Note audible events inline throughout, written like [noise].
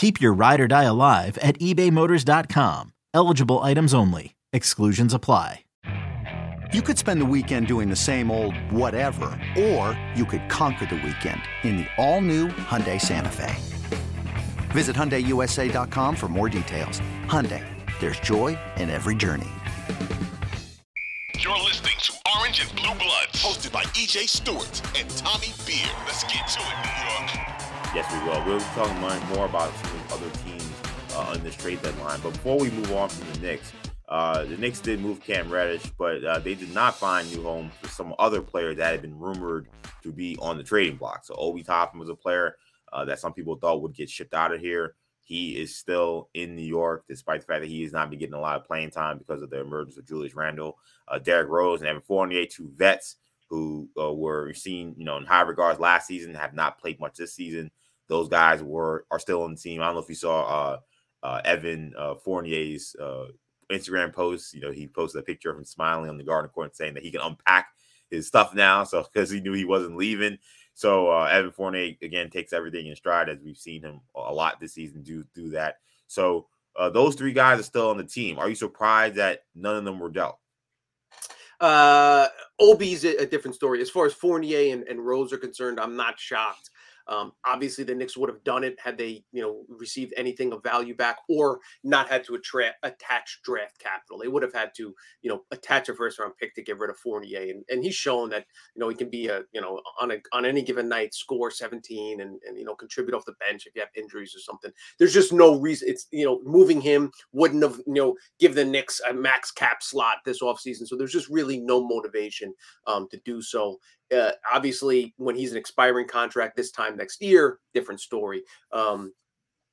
Keep your ride or die alive at ebaymotors.com. Eligible items only. Exclusions apply. You could spend the weekend doing the same old whatever, or you could conquer the weekend in the all-new Hyundai Santa Fe. Visit HyundaiUSA.com for more details. Hyundai, there's joy in every journey. You're listening to Orange and Blue Bloods, hosted by EJ Stewart and Tommy Beer. Let's get to it, New York. Yes, we will. We'll be talking more about some other teams uh, on this trade deadline. But before we move on from the Knicks, uh, the Knicks did move Cam Reddish, but uh, they did not find new homes for some other players that had been rumored to be on the trading block. So Obi Toppin was a player uh, that some people thought would get shipped out of here. He is still in New York, despite the fact that he has not been getting a lot of playing time because of the emergence of Julius Randle, uh, Derrick Rose, and Evan Fournier, two vets who uh, were seen, you know, in high regards last season, have not played much this season. Those guys were are still on the team. I don't know if you saw uh, uh, Evan uh, Fournier's uh, Instagram post. You know, he posted a picture of him smiling on the garden court saying that he can unpack his stuff now. So because he knew he wasn't leaving. So uh, Evan Fournier again takes everything in stride as we've seen him a lot this season do do that. So uh, those three guys are still on the team. Are you surprised that none of them were dealt? Uh, Obi's a, a different story. As far as Fournier and, and Rose are concerned, I'm not shocked. Um, obviously, the Knicks would have done it had they, you know, received anything of value back or not had to attra- attach draft capital. They would have had to, you know, attach a first round pick to get rid of Fournier, and, and he's shown that, you know, he can be a, you know, on a on any given night score 17 and and you know contribute off the bench if you have injuries or something. There's just no reason. It's you know moving him wouldn't have you know give the Knicks a max cap slot this offseason. So there's just really no motivation um, to do so. Uh, obviously, when he's an expiring contract this time next year, different story. Um,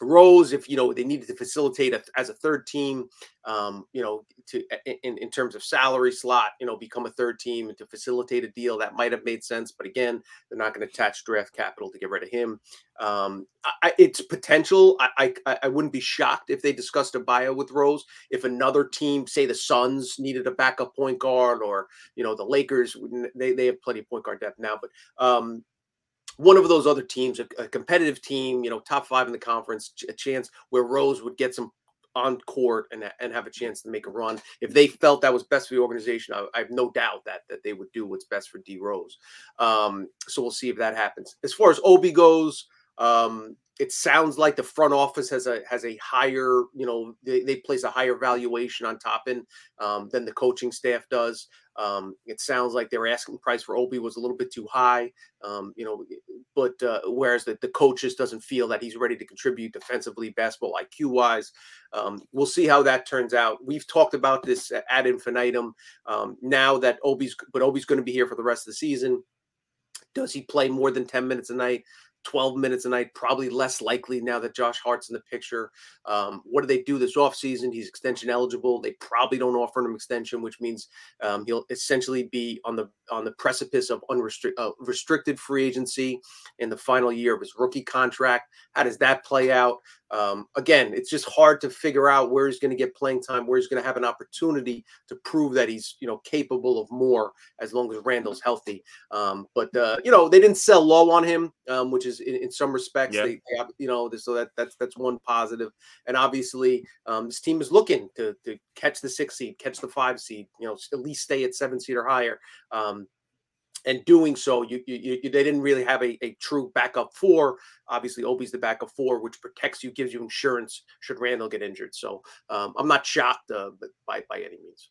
Rose, if you know they needed to facilitate a, as a third team, um, you know, to in, in terms of salary slot, you know, become a third team and to facilitate a deal that might have made sense. But again, they're not going to attach draft capital to get rid of him. Um, I, it's potential. I, I, I wouldn't be shocked if they discussed a buyout with Rose. If another team, say the Suns, needed a backup point guard, or you know the Lakers, they they have plenty of point guard depth now. But um, one of those other teams, a, a, competitive team, you know, top five in the conference, a chance where Rose would get some on court and, and have a chance to make a run. If they felt that was best for the organization, I, I have no doubt that that they would do what's best for D Rose. Um, so we'll see if that happens. As far as Obi goes, um, it sounds like the front office has a has a higher, you know, they, they place a higher valuation on Toppin um, than the coaching staff does. Um, it sounds like their asking price for Obi was a little bit too high, um, you know, but uh, whereas the, the coach just doesn't feel that he's ready to contribute defensively, basketball IQ wise. Um, we'll see how that turns out. We've talked about this ad infinitum. Um, now that Obi's, but Obi's going to be here for the rest of the season. Does he play more than 10 minutes a night? 12 minutes a night, probably less likely now that Josh Hart's in the picture. Um, what do they do this offseason? He's extension eligible. They probably don't offer him extension, which means um, he'll essentially be on the on the precipice of unrestricted uh, restricted free agency in the final year of his rookie contract. How does that play out? Um, again, it's just hard to figure out where he's going to get playing time, where he's going to have an opportunity to prove that he's you know capable of more as long as Randle's healthy. Um, but uh, you know they didn't sell low on him, um, which is in, in some respects they, they, have, you know so that that's that's one positive. And obviously um, this team is looking to to catch the six seed, catch the five seed, you know at least stay at seven seed or higher. And doing so, you, you, you, they didn't really have a, a true backup four. Obviously, Obi's the backup four, which protects you, gives you insurance should Randle get injured. So um, I'm not shocked uh, by by any means.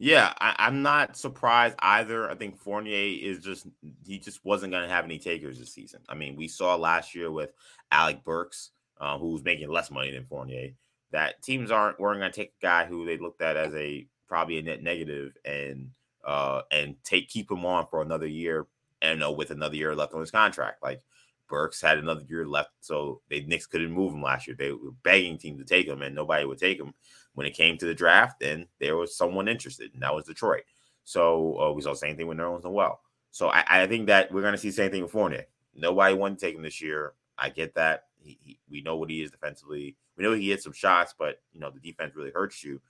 Yeah, I, am not surprised either. I think Fournier is just he just wasn't going to have any takers this season. I mean, we saw last year with Alec Burks, uh, who was making less money than Fournier, that teams aren't weren't going to take a guy who they looked at as a probably a net negative and uh and take keep him on for another year and know with another year left on his contract. Like Burks had another year left, so they Knicks couldn't move him last year. They were begging teams to take him, and nobody would take him when it came to the draft, then there was someone interested, and that was Detroit. So uh, we saw the same thing with Nerlens Noel. So I, I think that we're going to see the same thing with Fournier. Nobody wanted to take him this year. I get that. He, he, we know what he is defensively. We know he hit some shots, but you know the defense really hurts you,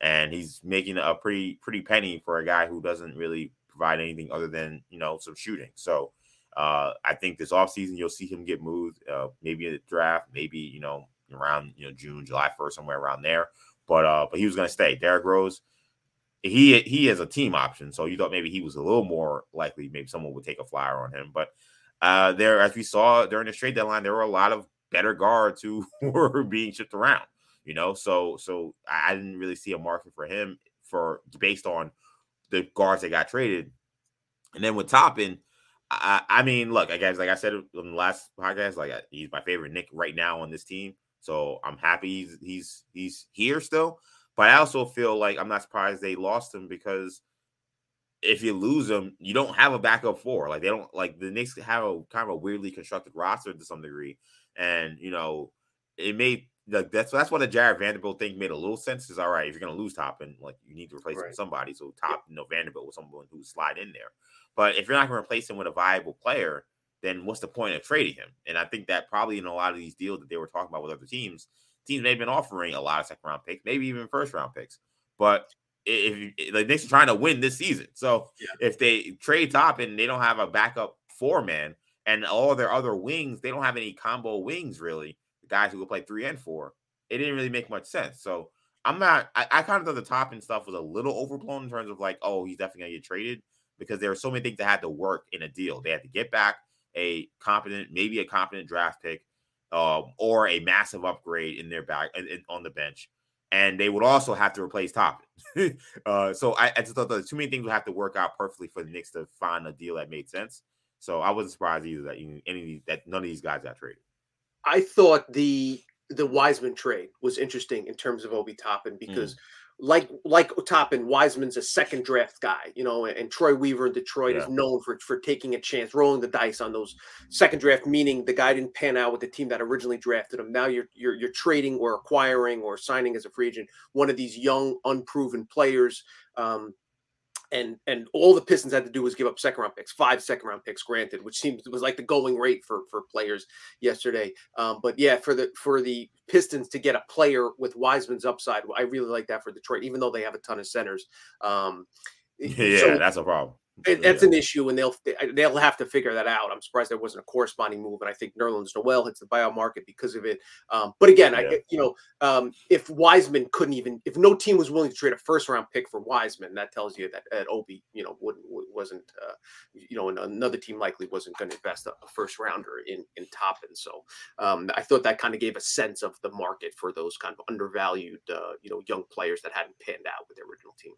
and he's making a pretty pretty penny for a guy who doesn't really provide anything other than you know some shooting. So uh, I think this offseason you'll see him get moved, uh, maybe in the draft, maybe you know around you know June, July first, somewhere around there. But uh, but he was going to stay. Derrick Rose, he he is a team option, so you thought maybe he was a little more likely. Maybe someone would take a flyer on him. But uh, there, as we saw during the trade deadline, there were a lot of better guards who [laughs] were being shipped around. You know, so so I didn't really see a market for him for based on the guards that got traded. And then with Toppin, I, I mean, look, I guess like I said on the last podcast, like he's my favorite Knick right now on this team. So I'm happy he's he's he's here still. But I also feel like I'm not surprised they lost him because if you lose him, you don't have a backup four. Like they don't like the Knicks have a kind of a weirdly constructed roster to some degree. And you know, it made like that's that's why the Jared Vanderbilt thing made a little sense. Is all right if you're gonna lose Toppin, like you need to replace right. him with somebody. So Top, you know, Vanderbilt was someone who slide in there. But if you're not gonna replace him with a viable player, then what's the point of trading him? And I think that probably in a lot of these deals that they were talking about with other teams, teams may have been offering a lot of second round picks, maybe even first round picks. But if, if the Knicks are trying to win this season, so yeah. if they trade Toppin they don't have a backup four man and all their other wings, they don't have any combo wings really, guys who will play three and four, it didn't really make much sense. So I'm not, I, I kind of thought the Toppin stuff was a little overblown in terms of like, oh, he's definitely gonna get traded because there were so many things that had to work in a deal. They had to get back a competent, maybe a competent draft pick, um, or a massive upgrade in their back on the bench. And they would also have to replace Toppin. [laughs] uh, so I, I, just thought that too many things would have to work out perfectly for the Knicks to find a deal that made sense. So I wasn't surprised either that any that none of these guys got traded. I thought the the Wiseman trade was interesting in terms of Obi Toppin because mm like like Toppin, Wiseman's a second draft guy, you know, and Troy Weaver in Detroit yeah. is known for for taking a chance, rolling the dice on those second draft, meaning the guy didn't pan out with the team that originally drafted him. Now you're you're you're trading or acquiring or signing as a free agent one of these young, unproven players. Um, and and all the Pistons had to do was give up second round picks, five second round picks, granted, which seems was like the going rate for for players yesterday. Um, but yeah, for the for the Pistons to get a player with Wiseman's upside, I really like that for Detroit, even though they have a ton of centers. Um, [laughs] yeah, so, that's a problem. It, that's an issue, and they'll they'll have to figure that out. I'm surprised there wasn't a corresponding move, and I think Nerlens Noel hits the buyout market because of it. Um, but again, yeah. I you know um, if Wiseman couldn't even if no team was willing to trade a first round pick for Wiseman, that tells you that, that Obi you know wouldn't wasn't uh, you know another team likely wasn't going to invest a, a, first rounder in in Toppin. So um, I thought that kind of gave a sense of the market for those kind of undervalued uh, you know young players that hadn't panned out with their original team.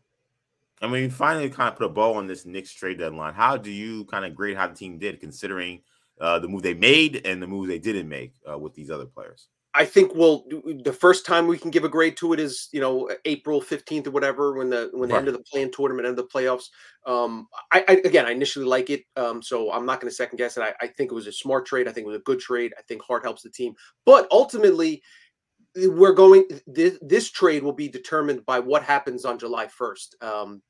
And when you finally kind of put a bow on this Knicks trade deadline, how do you kind of grade how the team did, considering uh, the move they made and the move they didn't make uh, with these other players? I think we'll the first time we can give a grade to it is you know April fifteenth or whatever when the when the right. end of the play-in tournament, end of the playoffs. Um, I, I, again, I initially like it, um, so I'm not going to second guess it. I, I, think it was a smart trade. I think it was a good trade. I think Hart helps the team, but ultimately, we're going. This, this trade will be determined by what happens on July first. Um,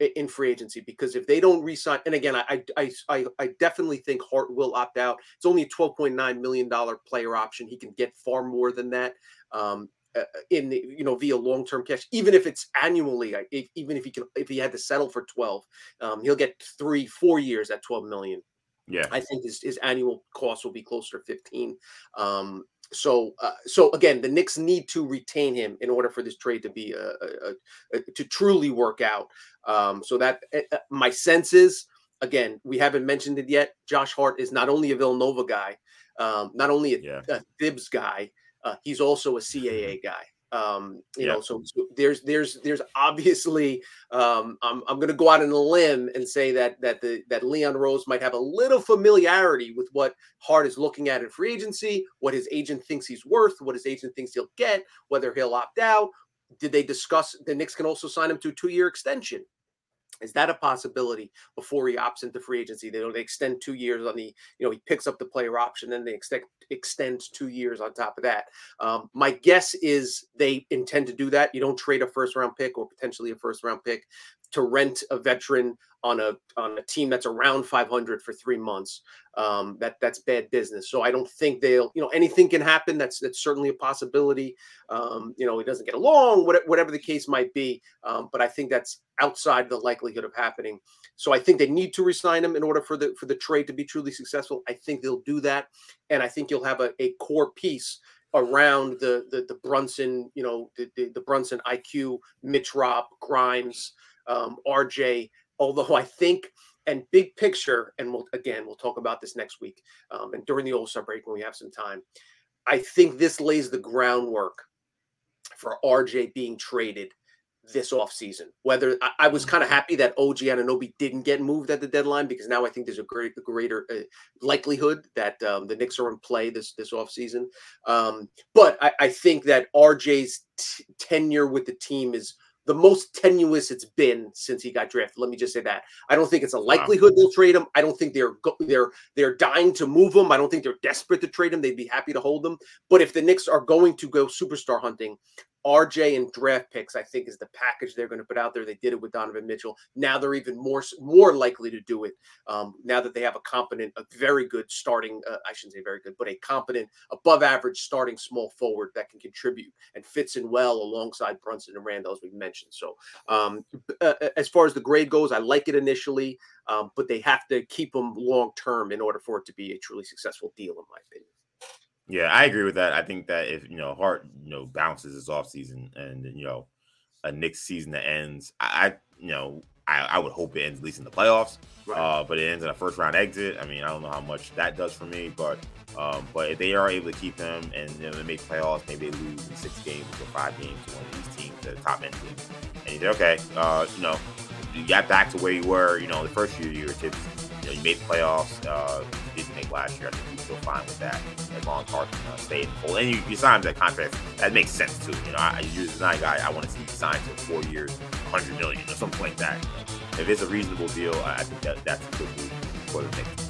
in free agency because if they don't resign, and again, I I I, I definitely think Hart will opt out. It's only a twelve point nine million dollar player option. He can get far more than that. Um, uh, in the, you know via long term cash, even if it's annually. If, even if he can, if he had to settle for twelve, um, he'll get three, four years at twelve million. Yeah, I think his, his annual cost will be closer to fifteen. Um, so, uh, so again, the Knicks need to retain him in order for this trade to be a, a, a, to truly work out. Um, so that uh, my sense is, again, we haven't mentioned it yet. Josh Hart is not only a Villanova guy, um, not only a, yeah. a Thibs guy, uh, he's also a CAA [laughs] guy. Um, you know, so, so, there's there's there's obviously um, I'm I'm going to go out on a limb and say that that the that Leon Rose might have a little familiarity with what Hart is looking at in free agency, what his agent thinks he's worth, what his agent thinks he'll get, whether he'll opt out. Did they discuss the Knicks can also sign him to a two year extension? Is that a possibility before he opts into free agency? They, don't they extend two years on the, you know, he picks up the player option, then they extend extend two years on top of that. Um, my guess is they intend to do that. You don't trade a first round pick or potentially a first round pick to rent a veteran on a on a team that's around 500 for three months. Um, that that's bad business. So I don't think they'll. You know, anything can happen. That's that's certainly a possibility. Um, you know, he doesn't get along, whatever the case might be. Um, but I think that's outside the likelihood of happening. So I think they need to resign him in order for the for the trade to be truly successful. I think they'll do that, and I think you'll have a, a core piece around the, the the Brunson, you know, the, the, the Brunson IQ, Mitch Rob, Grimes, um, RJ. Although I think and big picture, and we'll again we'll talk about this next week um, and during the All Star break when we have some time. I think this lays the groundwork for RJ being traded this offseason. Whether I, I was kind of happy that OG Anunoby didn't get moved at the deadline because now I think there's a great a greater uh, likelihood that um, the Knicks are in play this this offseason. Um, but I, I, think that RJ's t- tenure with the team is the most tenuous it's been since he got drafted. Let me just say that. I don't think it's a likelihood wow. they'll trade him. I don't think they're they're they're dying to move him. I don't think they're desperate to trade him. They'd be happy to hold him. But if the Knicks are going to go superstar hunting, RJ and draft picks, I think, is the package they're going to put out there. They did it with Donovan Mitchell. Now they're even more more likely to do it. Um, now that they have a competent, a very good starting, uh, I shouldn't say very good, but a competent, above average starting small forward that can contribute and fits in well alongside Brunson and Randle, as we mentioned. So, um, uh, as far as the grade goes, I like it initially, um, but they have to keep them long term in order for it to be a truly successful deal, in my opinion. Yeah, I agree with that. I think that if you know Hart, you know, bounces his off season and you know a Knicks season that ends, I, you know, I, I, would hope it ends at least in the playoffs. Right. Uh, but it ends in a first round exit. I mean, I don't know how much that does for me, but um, but if they are able to keep him and you know, they make playoffs, maybe they lose in six games or five games to one of these teams, the top end teams, and you say, okay, uh, you know, you got back to where you were, you know, the first few years, you know, you made the playoffs. Uh, you didn't make last year. I think you still fine with that as long as Carson uh, stayed full. And you, you signed that contract. That makes sense too. You know, I, you're not guy I want to see you sign for four years, 100 million or something like that. You know? If it's a reasonable deal, I think that that's a good move for the Knicks.